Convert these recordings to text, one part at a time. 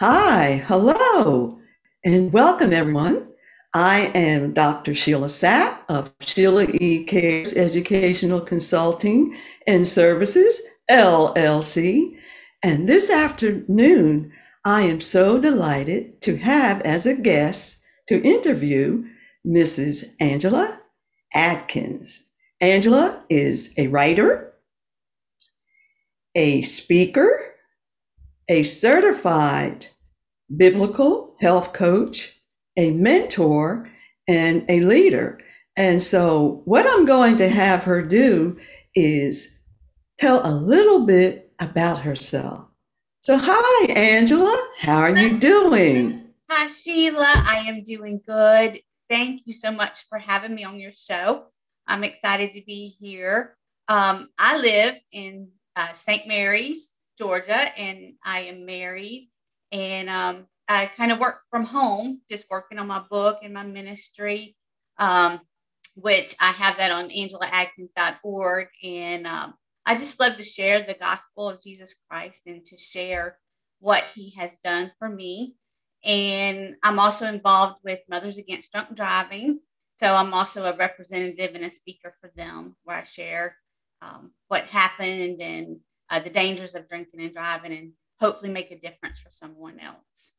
Hi, hello, and welcome everyone. I am Dr. Sheila Sapp of Sheila E. Cares Educational Consulting and Services, LLC. And this afternoon, I am so delighted to have as a guest to interview Mrs. Angela Adkins. Angela is a writer, a speaker, a certified biblical health coach, a mentor, and a leader. And so, what I'm going to have her do is tell a little bit about herself. So, hi, Angela. How are you doing? Hi, Sheila. I am doing good. Thank you so much for having me on your show. I'm excited to be here. Um, I live in uh, St. Mary's, Georgia, and I am married. And um, I kind of work from home, just working on my book and my ministry, um, which I have that on angelaadkins.org. And um, I just love to share the gospel of Jesus Christ and to share what he has done for me. And I'm also involved with Mothers Against Drunk Driving. So I'm also a representative and a speaker for them where I share um, what happened and uh, the dangers of drinking and driving and hopefully make a difference for someone else.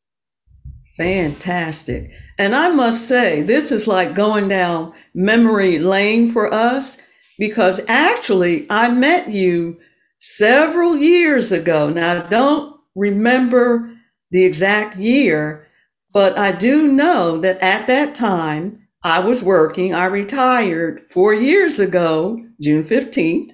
Fantastic. And I must say, this is like going down memory lane for us because actually I met you several years ago. Now, I don't remember the exact year, but I do know that at that time I was working. I retired four years ago, June 15th.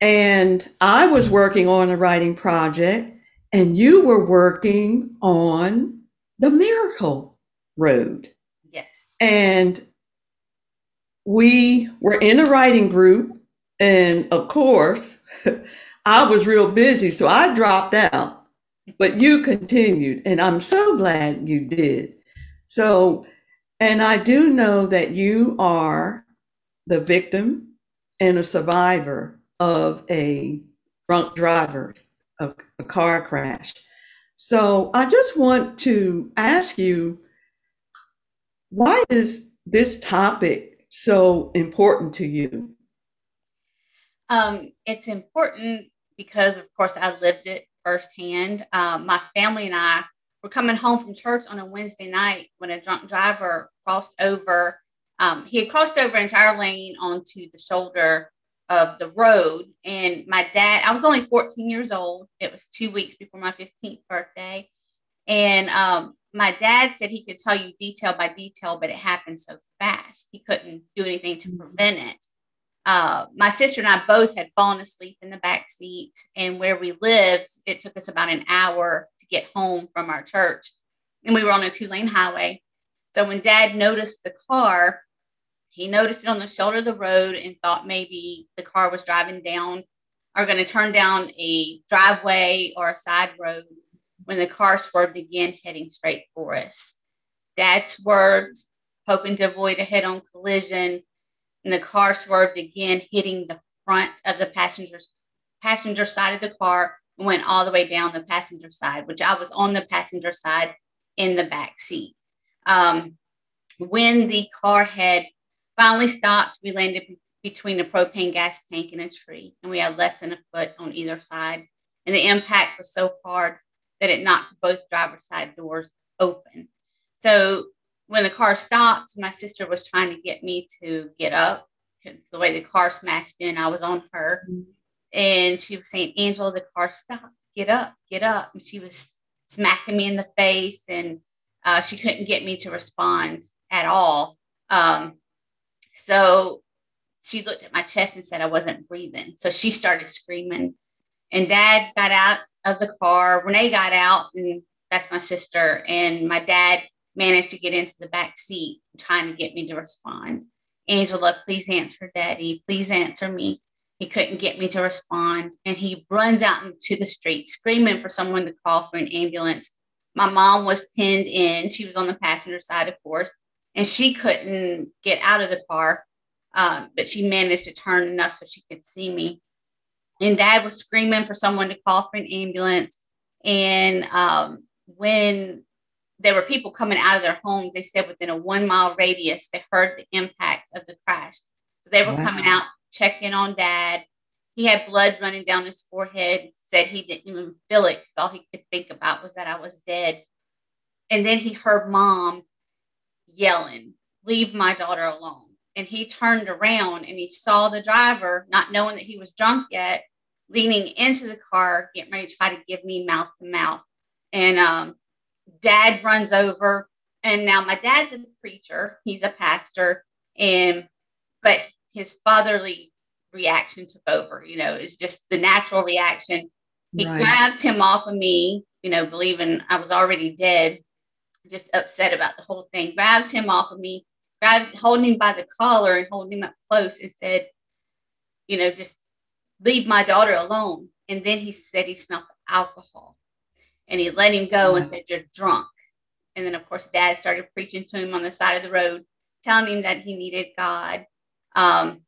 And I was working on a writing project, and you were working on the Miracle Road. Yes. And we were in a writing group. And of course, I was real busy, so I dropped out. But you continued, and I'm so glad you did. So, and I do know that you are the victim and a survivor of a drunk driver, a, a car crash. So I just want to ask you why is this topic so important to you? Um, it's important because, of course, I lived it firsthand. Um, my family and I were coming home from church on a Wednesday night when a drunk driver crossed over. Um, he had crossed over our lane onto the shoulder of the road. And my dad, I was only 14 years old. It was two weeks before my 15th birthday. And um, my dad said he could tell you detail by detail, but it happened so fast. He couldn't do anything to prevent it. Uh, my sister and I both had fallen asleep in the back seat. And where we lived, it took us about an hour to get home from our church. And we were on a two lane highway. So when dad noticed the car, he noticed it on the shoulder of the road and thought maybe the car was driving down or going to turn down a driveway or a side road when the car swerved again, heading straight for us. Dad swerved, hoping to avoid a head on collision, and the car swerved again, hitting the front of the passenger's passenger side of the car and went all the way down the passenger side, which I was on the passenger side in the back seat. Um, when the car had Finally stopped. We landed between a propane gas tank and a tree, and we had less than a foot on either side. And the impact was so hard that it knocked both driver's side doors open. So when the car stopped, my sister was trying to get me to get up because the way the car smashed in, I was on her. And she was saying, Angela, the car stopped. Get up, get up. And she was smacking me in the face, and uh, she couldn't get me to respond at all. Um, so she looked at my chest and said I wasn't breathing. So she started screaming. And dad got out of the car. Renee got out, and that's my sister. And my dad managed to get into the back seat, trying to get me to respond. Angela, please answer daddy. Please answer me. He couldn't get me to respond. And he runs out into the street screaming for someone to call for an ambulance. My mom was pinned in. She was on the passenger side, of course and she couldn't get out of the car, um, but she managed to turn enough so she could see me. And dad was screaming for someone to call for an ambulance. And um, when there were people coming out of their homes, they said within a one mile radius, they heard the impact of the crash. So they were wow. coming out, checking on dad. He had blood running down his forehead, said he didn't even feel it because all he could think about was that I was dead. And then he heard mom yelling, Leave my daughter alone. And he turned around and he saw the driver, not knowing that he was drunk yet, leaning into the car, getting ready to try to give me mouth to mouth. And um, dad runs over. And now my dad's a preacher, he's a pastor, and but his fatherly reaction took over. You know, it's just the natural reaction. He right. grabs him off of me, you know, believing I was already dead, just upset about the whole thing, grabs him off of me, grabs holding him by the collar and holding him up close and said, you know, just leave my daughter alone. And then he said he smelled alcohol and he let him go and said, You're drunk. And then, of course, dad started preaching to him on the side of the road, telling him that he needed God. Um,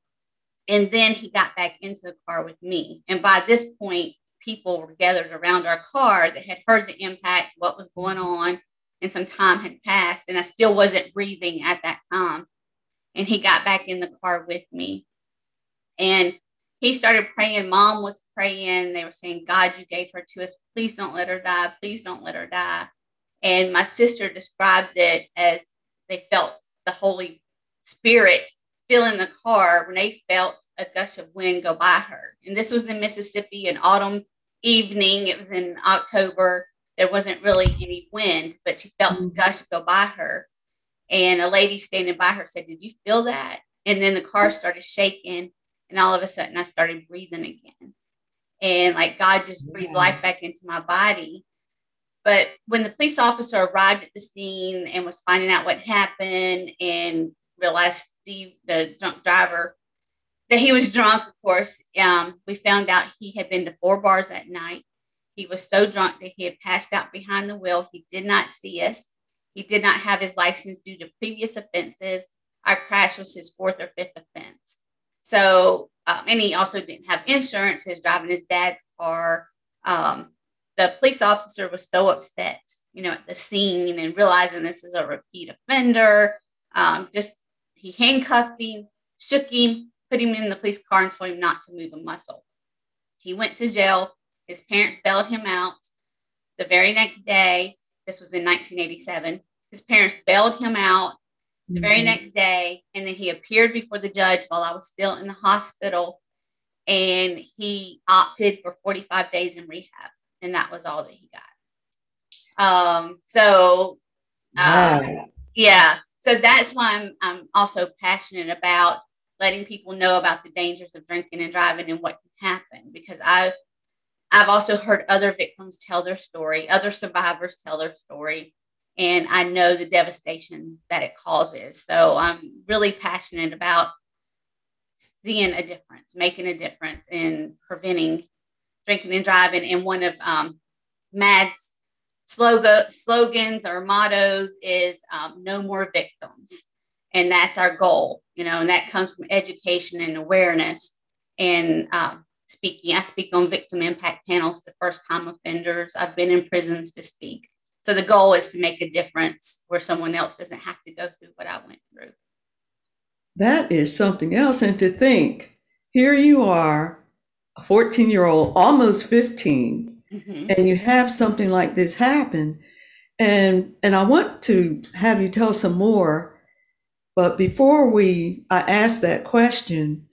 and then he got back into the car with me. And by this point, people were gathered around our car that had heard the impact, what was going on, and some time had passed. And I still wasn't breathing at that time. And he got back in the car with me. And he started praying. Mom was praying. They were saying, God, you gave her to us. Please don't let her die. Please don't let her die. And my sister described it as they felt the Holy Spirit fill in the car when they felt a gush of wind go by her. And this was in Mississippi, an autumn evening. It was in October. There wasn't really any wind, but she felt mm-hmm. go by her. And a lady standing by her said, Did you feel that? And then the car started shaking and all of a sudden, I started breathing again. And like God just breathed yeah. life back into my body. But when the police officer arrived at the scene and was finding out what happened and realized Steve, the drunk driver, that he was drunk, of course, um, we found out he had been to four bars that night. He was so drunk that he had passed out behind the wheel. He did not see us. He did not have his license due to previous offenses. Our crash was his fourth or fifth offense. So, um, and he also didn't have insurance. He was driving his dad's car. Um, the police officer was so upset, you know, at the scene and realizing this is a repeat offender. Um, just he handcuffed him, shook him, put him in the police car, and told him not to move a muscle. He went to jail. His parents bailed him out. The very next day, this was in 1987, his parents bailed him out the very mm-hmm. next day. And then he appeared before the judge while I was still in the hospital. And he opted for 45 days in rehab. And that was all that he got. Um, so, uh, wow. yeah. So that's why I'm, I'm also passionate about letting people know about the dangers of drinking and driving and what can happen because I've I've also heard other victims tell their story, other survivors tell their story, and I know the devastation that it causes. So I'm really passionate about seeing a difference, making a difference in preventing drinking and driving. And one of um, MADD's slogan, slogans or mottos is um, no more victims. And that's our goal, you know, and that comes from education and awareness. And um, speaking, I speak on victim impact panels to first time offenders. I've been in prisons to speak. So the goal is to make a difference where someone else doesn't have to go through what I went through. That is something else. And to think, here you are, a 14 year old, almost 15, mm-hmm. and you have something like this happen. And and I want to have you tell some more. But before we I ask that question,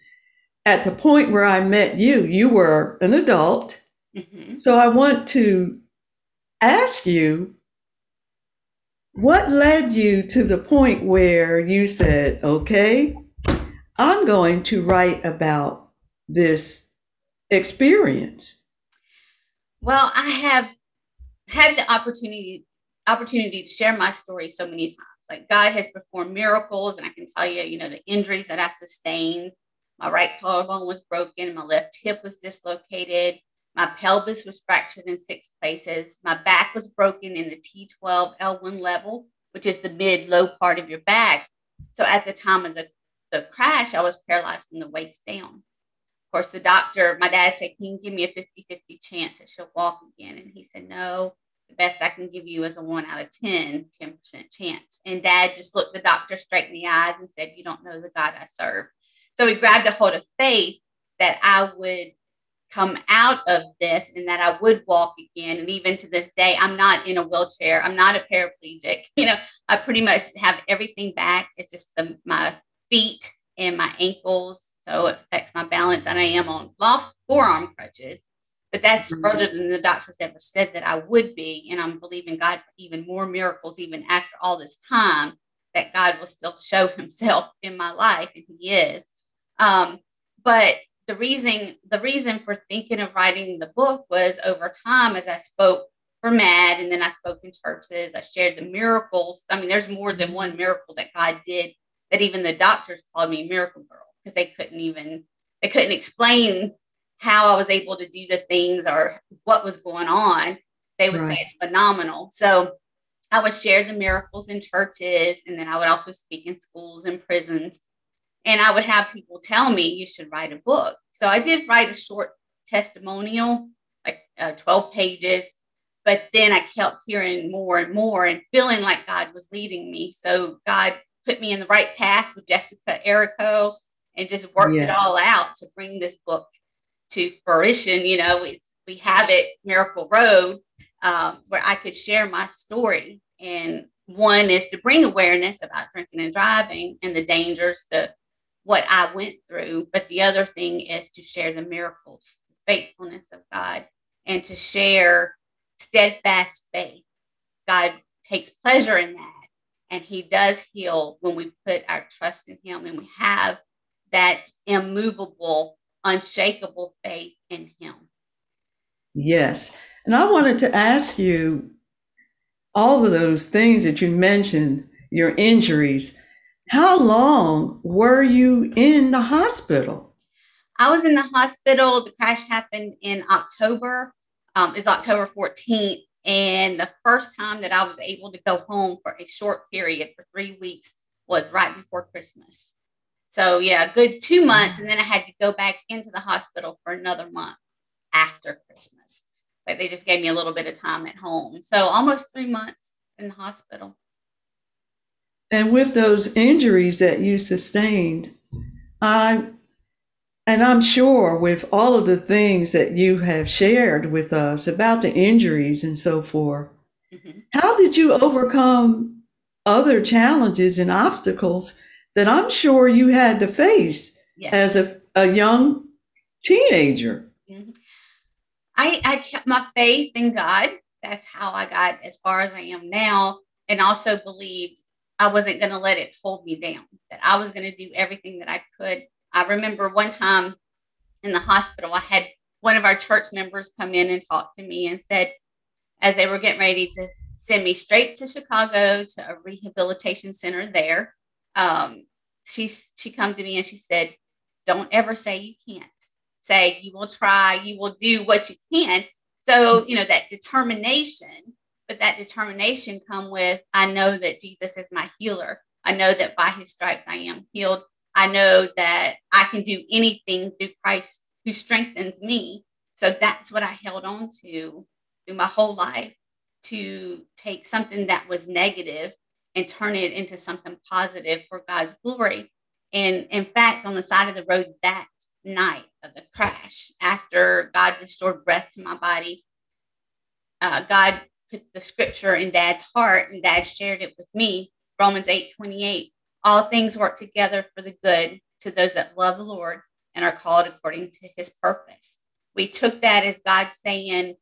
at the point where I met you, you were an adult. Mm-hmm. So I want to ask you what led you to the point where you said, okay, I'm going to write about this experience? Well, I have had the opportunity opportunity to share my story so many times. Like God has performed miracles, and I can tell you, you know, the injuries that I sustained. My right collarbone was broken, my left hip was dislocated, my pelvis was fractured in six places. My back was broken in the T12 L1 level, which is the mid low part of your back. So at the time of the, the crash, I was paralyzed from the waist down. Of course, the doctor, my dad said, Can you give me a 50 50 chance that she'll walk again? And he said, No, the best I can give you is a one out of 10, 10% chance. And dad just looked the doctor straight in the eyes and said, You don't know the God I serve. So he grabbed a hold of faith that I would come out of this and that I would walk again. And even to this day, I'm not in a wheelchair. I'm not a paraplegic. You know, I pretty much have everything back. It's just the, my feet and my ankles. So it affects my balance. And I am on Lofstrand forearm crutches. But that's mm-hmm. further than the doctors ever said that I would be. And I'm believing God for even more miracles, even after all this time, that God will still show himself in my life. And he is. Um, but the reason the reason for thinking of writing the book was over time as I spoke for MADD and then I spoke in churches, I shared the miracles. I mean, there's more than one miracle that God did that even the doctors called me miracle girl because they couldn't even they couldn't explain how I was able to do the things or what was going on. They would right. say it's phenomenal. So I would share the miracles in churches and then I would also speak in schools and prisons and I would have people tell me you should write a book. So I did write a short testimonial, like uh, 12 pages, but then I kept hearing more and more and feeling like God was leading me. So God put me in the right path with Jessica Erico and just worked yeah. it all out to bring this book to fruition. You know, we, we have it Miracle Road, um, where I could share my story. And one is to bring awareness about drinking and driving and the dangers, the what I went through. But the other thing is to share the miracles, the faithfulness of God, and to share steadfast faith. God takes pleasure in that. And He does heal when we put our trust in Him and we have that immovable, unshakable faith in Him. Yes. And I wanted to ask you all of those things that you mentioned, your injuries how long were you in the hospital? I was in the hospital. The crash happened in October. Um, is October 14th. And the first time that I was able to go home for a short period for three weeks was right before Christmas. So, yeah, good two months. And then I had to go back into the hospital for another month after Christmas. Like they just gave me a little bit of time at home. So, almost three months in the hospital. And with those injuries that you sustained, I and I'm sure with all of the things that you have shared with us about the injuries and so forth, mm-hmm. how did you overcome other challenges and obstacles that I'm sure you had to face yes. as a, a young teenager? Mm-hmm. I, I kept my faith in God. That's how I got as far as I am now, and also believed I wasn't going to let it hold me down, that I was going to do everything that I could. I remember one time in the hospital, I had one of our church members come in and talk to me and said, as they were getting ready to send me straight to Chicago to a rehabilitation center there, um, she, she come to me and she said, don't ever say you can't. Say you will try, you will do what you can. So, you know, that determination but that determination come with i know that jesus is my healer. I know that by his stripes i am healed. I know that i can do anything through christ who strengthens me. So that's what i held on to through my whole life to take something that was negative and turn it into something positive for god's glory. And in fact on the side of the road that night of the crash after god restored breath to my body uh, god put the scripture in dad's heart and dad shared it with me. Romans 8 28 all things work together for the good to those that love the lord and are called according to his purpose. We took that as god saying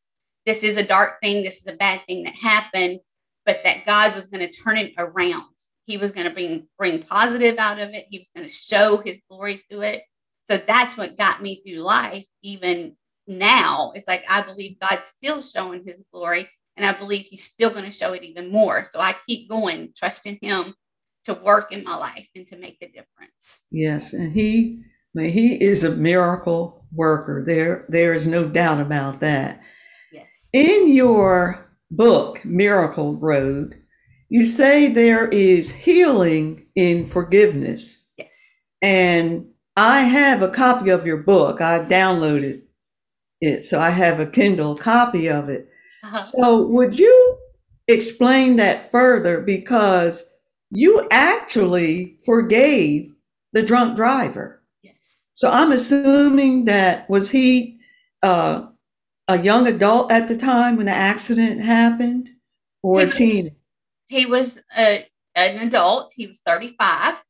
this is a dark thing this is a bad thing that happened but that god was going to turn it around. He was going to bring bring positive out of it. He was going to show his glory through it. So that's what got me through life even now. It's like i believe god's still showing his glory and I believe he's still going to show it even more. So I keep going, trusting him to work in my life and to make a difference. Yes. And he, he is a miracle worker. There, there is no doubt about that. Yes. In your book, Miracle Road, you say there is healing in forgiveness. Yes. And I have a copy of your book. I downloaded it. So I have a Kindle copy of it. Uh-huh. So, would you explain that further? Because you actually forgave the drunk driver. Yes. So, I'm assuming that was he uh, a young adult at the time when the accident happened, or he a teen? he was a, an adult. He was 35.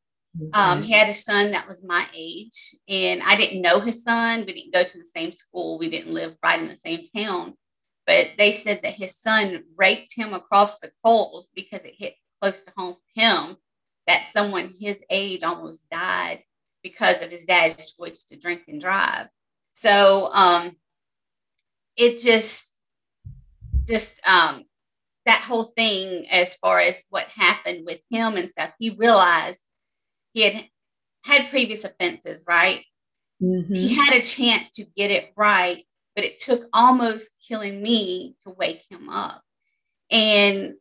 Um, he had a son that was my age, and I didn't know his son. We didn't go to the same school. We didn't live right in the same town. But they said that his son raked him across the coals because it hit close to home for him that someone his age almost died because of his dad's choice to drink and drive. So um, it just, just um, that whole thing as far as what happened with him and stuff, he realized he had had previous offenses, right? Mm-hmm. He had a chance to get it right, but it took almost killing me to wake him up. And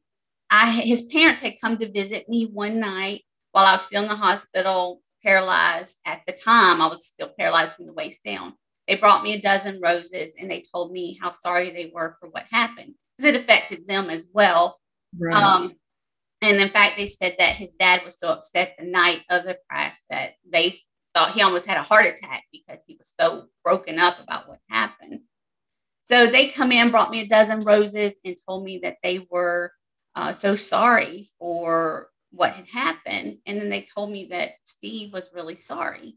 I his parents had come to visit me one night while I was still in the hospital, paralyzed. At the time, I was still paralyzed from the waist down. They brought me a dozen roses and they told me how sorry they were for what happened because it affected them as well. Right. Um, and in fact, they said that his dad was so upset the night of the crash that they thought he almost had a heart attack because he was so broken up about what happened. So they come in, brought me a dozen roses, and told me that they were uh, so sorry for what had happened. And then they told me that Steve was really sorry.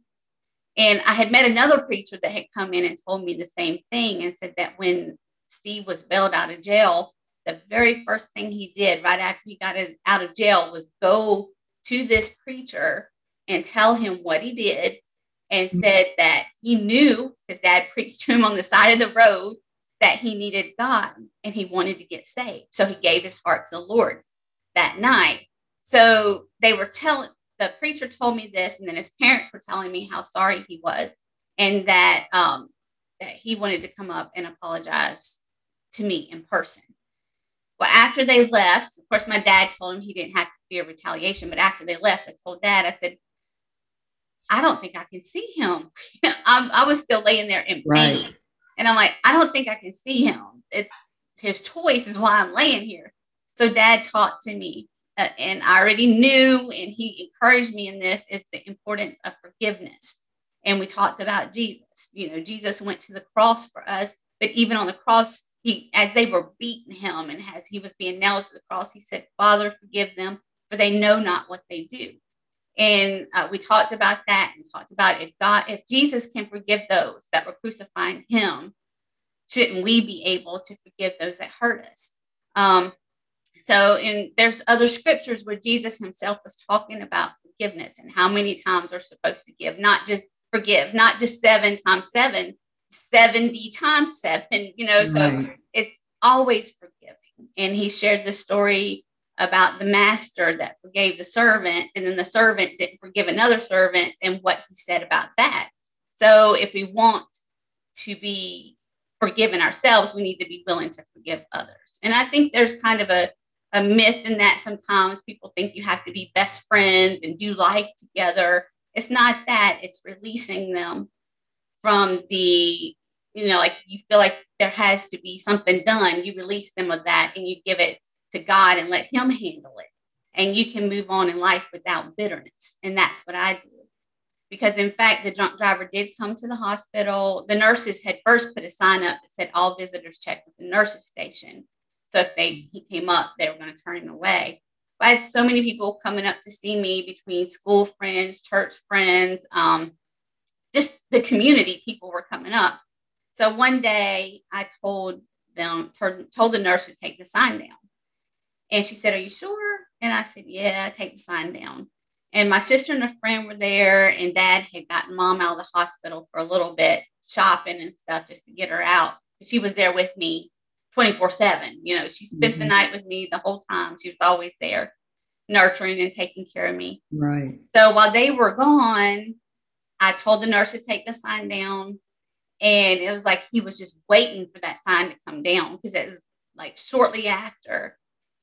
And I had met another preacher that had come in and told me the same thing and said that when Steve was bailed out of jail, the very first thing he did right after he got out of jail was go to this preacher and tell him what he did and mm-hmm. said that he knew his dad preached to him on the side of the road that he needed God and he wanted to get saved. So he gave his heart to the Lord that night. So they were telling, the preacher told me this, and then his parents were telling me how sorry he was and that um, that he wanted to come up and apologize to me in person. Well, after they left, of course, my dad told him he didn't have to fear retaliation. But after they left, I told dad, I said, I don't think I can see him. I was still laying there in pain. Right. And I'm like, I don't think I can see him. It's his choice is why I'm laying here. So dad taught to me, uh, and I already knew, and he encouraged me in this, is the importance of forgiveness and we talked about Jesus. You know, Jesus went to the cross for us, but even on the cross, he as they were beating him and as he was being nailed to the cross, he said, "Father, forgive them, for they know not what they do." And uh, we talked about that and talked about if God, if Jesus can forgive those that were crucifying him, shouldn't we be able to forgive those that hurt us? Um, so, and there's other scriptures where Jesus himself was talking about forgiveness and how many times we're supposed to give, not just forgive, not just seven times seven, 70 times seven, you know, so right. it's always forgiving. And he shared the story about the master that forgave the servant, and then the servant didn't forgive another servant, and what he said about that. So if we want to be forgiven ourselves, we need to be willing to forgive others. And I think there's kind of a, a myth in that sometimes people think you have to be best friends and do life together it's not that it's releasing them from the you know like you feel like there has to be something done you release them of that and you give it to god and let him handle it. And you can move on in life without bitterness. And that's what i did. Because in fact the drunk driver did come to the hospital. The nurses had first put a sign up that said all visitors check with the nurses station. So if they he came up they were going to turn him away. But I had so many people coming up to see me between school friends, church friends, um, just the community people were coming up. So one day I told them, told the nurse to take the sign down. And she said, Are you sure? And I said, Yeah, take the sign down. And my sister and a friend were there, and dad had gotten mom out of the hospital for a little bit, shopping and stuff just to get her out. She was there with me 24 7. You know, she spent mm-hmm. the night with me the whole time. She was always there, nurturing and taking care of me. Right. So while they were gone, I told the nurse to take the sign down. And it was like he was just waiting for that sign to come down because it was like shortly after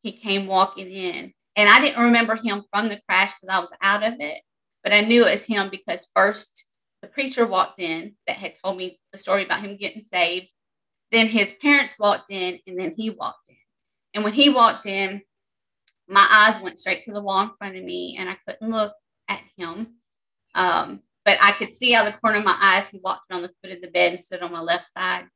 he came walking in. And I didn't remember him from the crash because I was out of it, but I knew it was him because first the preacher walked in that had told me the story about him getting saved. then his parents walked in, and then he walked in. And when he walked in, my eyes went straight to the wall in front of me, and I couldn't look at him. Um, but I could see out the corner of my eyes. He walked around the foot of the bed and stood on my left side.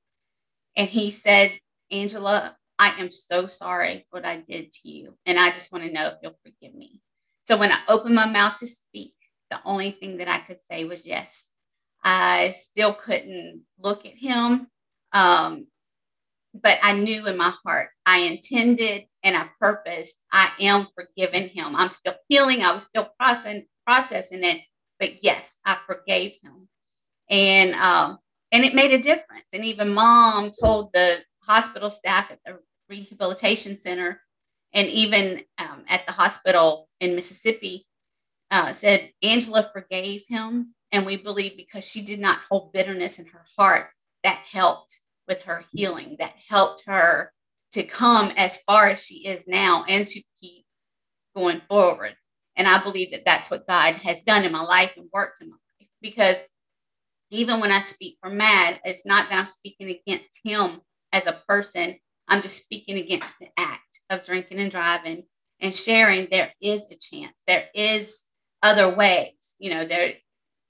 And he said, Angela, I am so sorry for what I did to you. And I just want to know if you'll forgive me. So when I opened my mouth to speak, the only thing that I could say was yes. I still couldn't look at him. Um, but I knew in my heart, I intended and I purposed, I am forgiving him. I'm still healing. I was still processing, processing it. But yes, I forgave him. And um, and it made a difference. And even mom told the hospital staff at the rehabilitation center and even um, at the hospital in Mississippi uh, said Angela forgave him. And we believe because she did not hold bitterness in her heart, that helped with her healing, that helped her to come as far as she is now and to keep going forward. And I believe that that's what God has done in my life and worked in my life because even when I speak for MADD, it's not that I'm speaking against him as a person. I'm just speaking against the act of drinking and driving and sharing. There is a chance. There is other ways. You know, there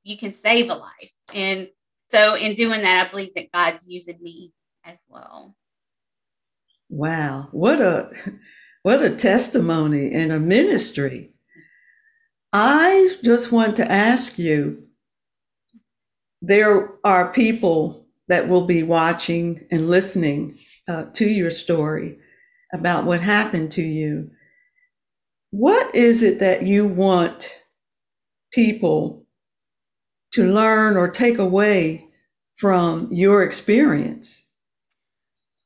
you can save a life. And so in doing that, I believe that God's using me as well. Wow. What a what a testimony and a ministry. I just want to ask you there are people that will be watching and listening uh, to your story about what happened to you. What is it that you want people to learn or take away from your experience?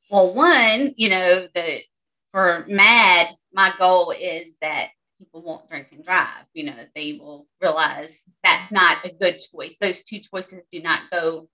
Well, one, you know, the for MADD, my goal is that people won't drink and drive. You know, they will realize that's not a good choice. Those two choices do not go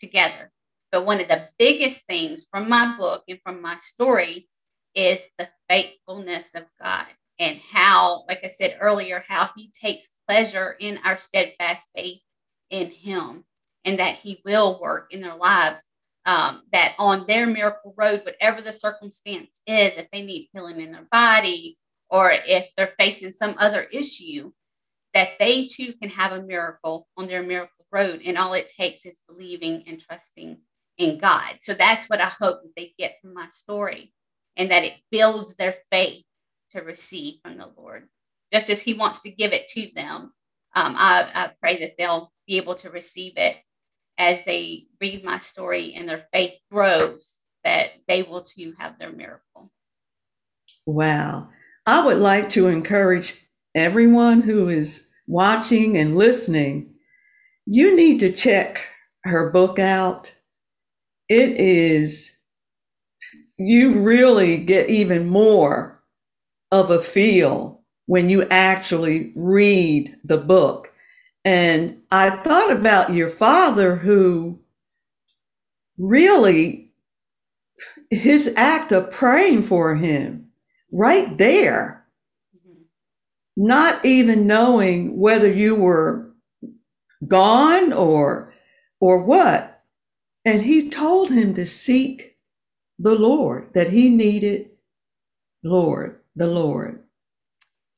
together. But one of the biggest things from my book and from my story is the faithfulness of God and how, like I said earlier, how he takes pleasure in our steadfast faith in him and that he will work in their lives. Um, that on their miracle road, whatever the circumstance is, if they need healing in their body or if they're facing some other issue, that they too can have a miracle on their miracle road. And all it takes is believing and trusting in God. So that's what I hope they get from my story and that it builds their faith to receive from the Lord. Just as He wants to give it to them, um, I, I pray that they'll be able to receive it as they read my story and their faith grows, that they will too have their miracle. Wow. I would like to encourage everyone who is watching and listening. You need to check her book out. It is, you really get even more of a feel when you actually read the book. And I thought about your father, who really, his act of praying for him right there, mm-hmm. not even knowing whether you were gone or or what. And he told him to seek the Lord, that he needed Lord, the Lord.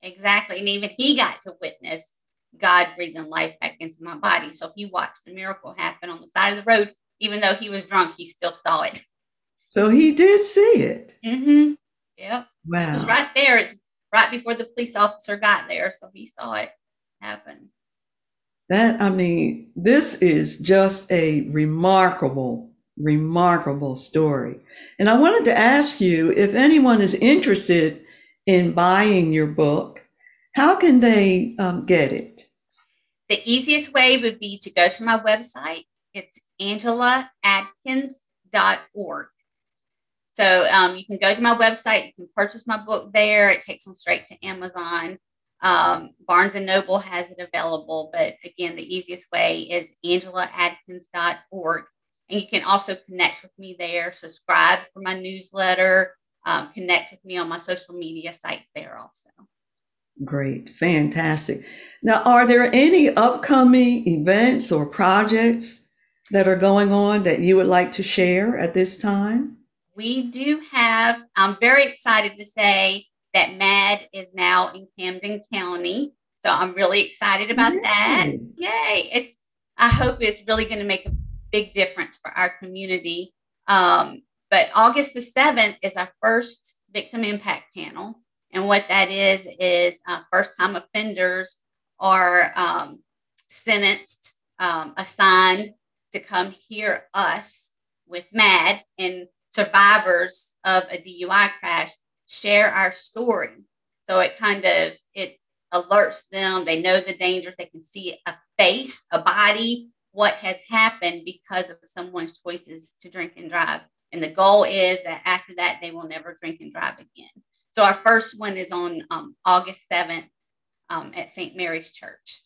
Exactly. And even he got to witness God breathing life back into my body. So he watched the miracle happen on the side of the road. Even though he was drunk, he still saw it. So he did see it. Mm-hmm. Yep. Wow. Right there, it's right before the police officer got there, so he saw it happen. That I mean, this is just a remarkable, remarkable story. And I wanted to ask you if anyone is interested in buying your book, how can they um, get it? The easiest way would be to go to my website. It's angelaadkins.org. So um, you can go to my website, you can purchase my book there. It takes them straight to Amazon. Um, Barnes and Noble has it available, but again, the easiest way is angelaadkins.org. And you can also connect with me there, subscribe for my newsletter, um, connect with me on my social media sites there also. Great, fantastic. Now, are there any upcoming events or projects that are going on that you would like to share at this time? We do have, I'm very excited to say that MADD is now in Camden County. So I'm really excited about Yay. that. Yay. It's I hope it's really going to make a big difference for our community. Um, but August the 7th is our first victim impact panel. And what that is, is uh, first time offenders are um, sentenced, um, assigned to come hear us with MADD and survivors of a DUI crash share our story. So it kind of it alerts them. They know the dangers. They can see a face, a body, what has happened because of someone's choices to drink and drive. And the goal is that after that, they will never drink and drive again. So our first one is on um, August 7th um, at St. Mary's Church.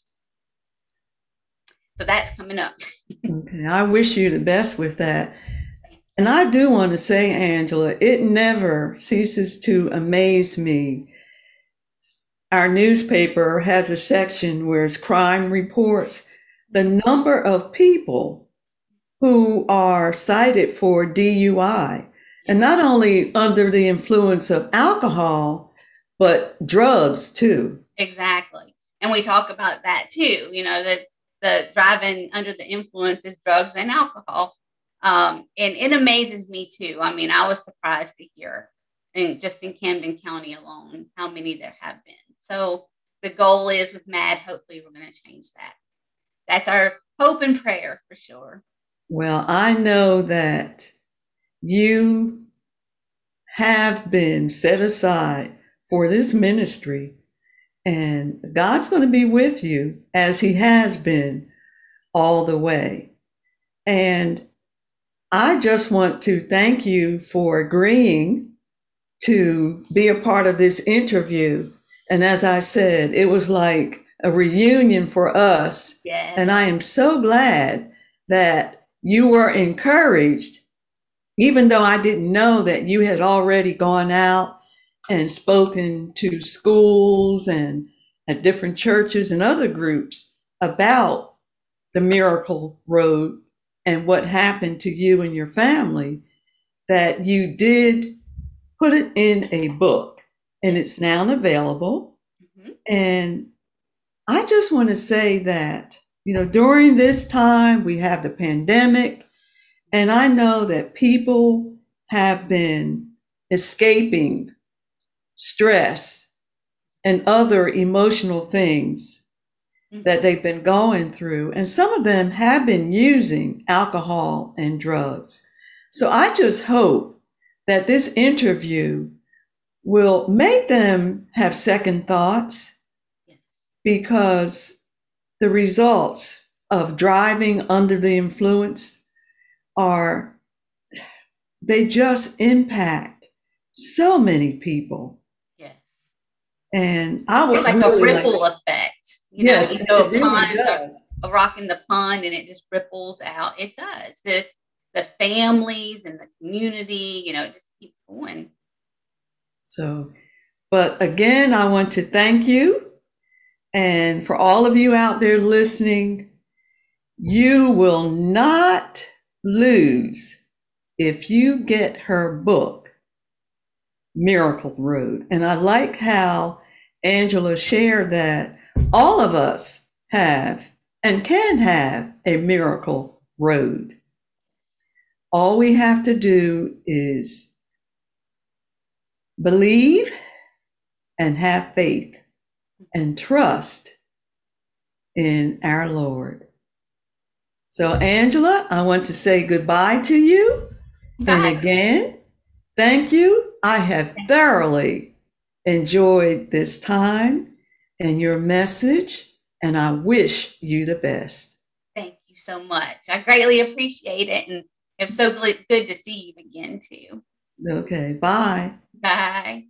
So that's coming up. okay. I wish you the best with that. And I do want to say, Angela, it never ceases to amaze me our newspaper has a section where it's crime reports. The number of people who are cited for DUI, and not only under the influence of alcohol, but drugs too. Exactly. And we talk about that too, you know, that the driving under the influence is drugs and alcohol. Um, and it amazes me too. I mean, I was surprised to hear, and just in Camden County alone, how many there have been. So the goal is with MADD, hopefully we're going to change that. That's our hope and prayer for sure. Well, I know that you have been set aside for this ministry, and God's going to be with you as He has been all the way. And I just want to thank you for agreeing to be a part of this interview and as I said, it was like a reunion for us. Yes. And I am so glad that you were encouraged, even though I didn't know that you had already gone out and spoken to schools and at different churches and other groups about the miracle road and what happened to you and your family, that you did put it in a book and it's now available. Mm-hmm. And I just want to say that, you know, during this time, we have the pandemic, and I know that people have been escaping stress and other emotional things. Mm-hmm. that they've been going through. And some of them have been using alcohol and drugs. So I just hope that this interview will make them have second thoughts because the results of driving under the influence are they just impact so many people. Yes. And I was it's like really a ripple like. You yes, know, you a pond, a, a rock in the pond and it just ripples out. It does. The the families and the community, you know, it just keeps going. So, but again, I want to thank you. And for all of you out there listening, you will not lose if you get her book, Miracle Road. And I like how Angela shared that all of us have and can have a miracle road. All we have to do is believe and have faith and trust in our Lord. So, Angela, I want to say goodbye to you. Bye. And again, thank you. I have thoroughly enjoyed this time and your message, and I wish you the best. Thank you so much. I greatly appreciate it, and it's so good to see you again, too. Okay, bye. Bye.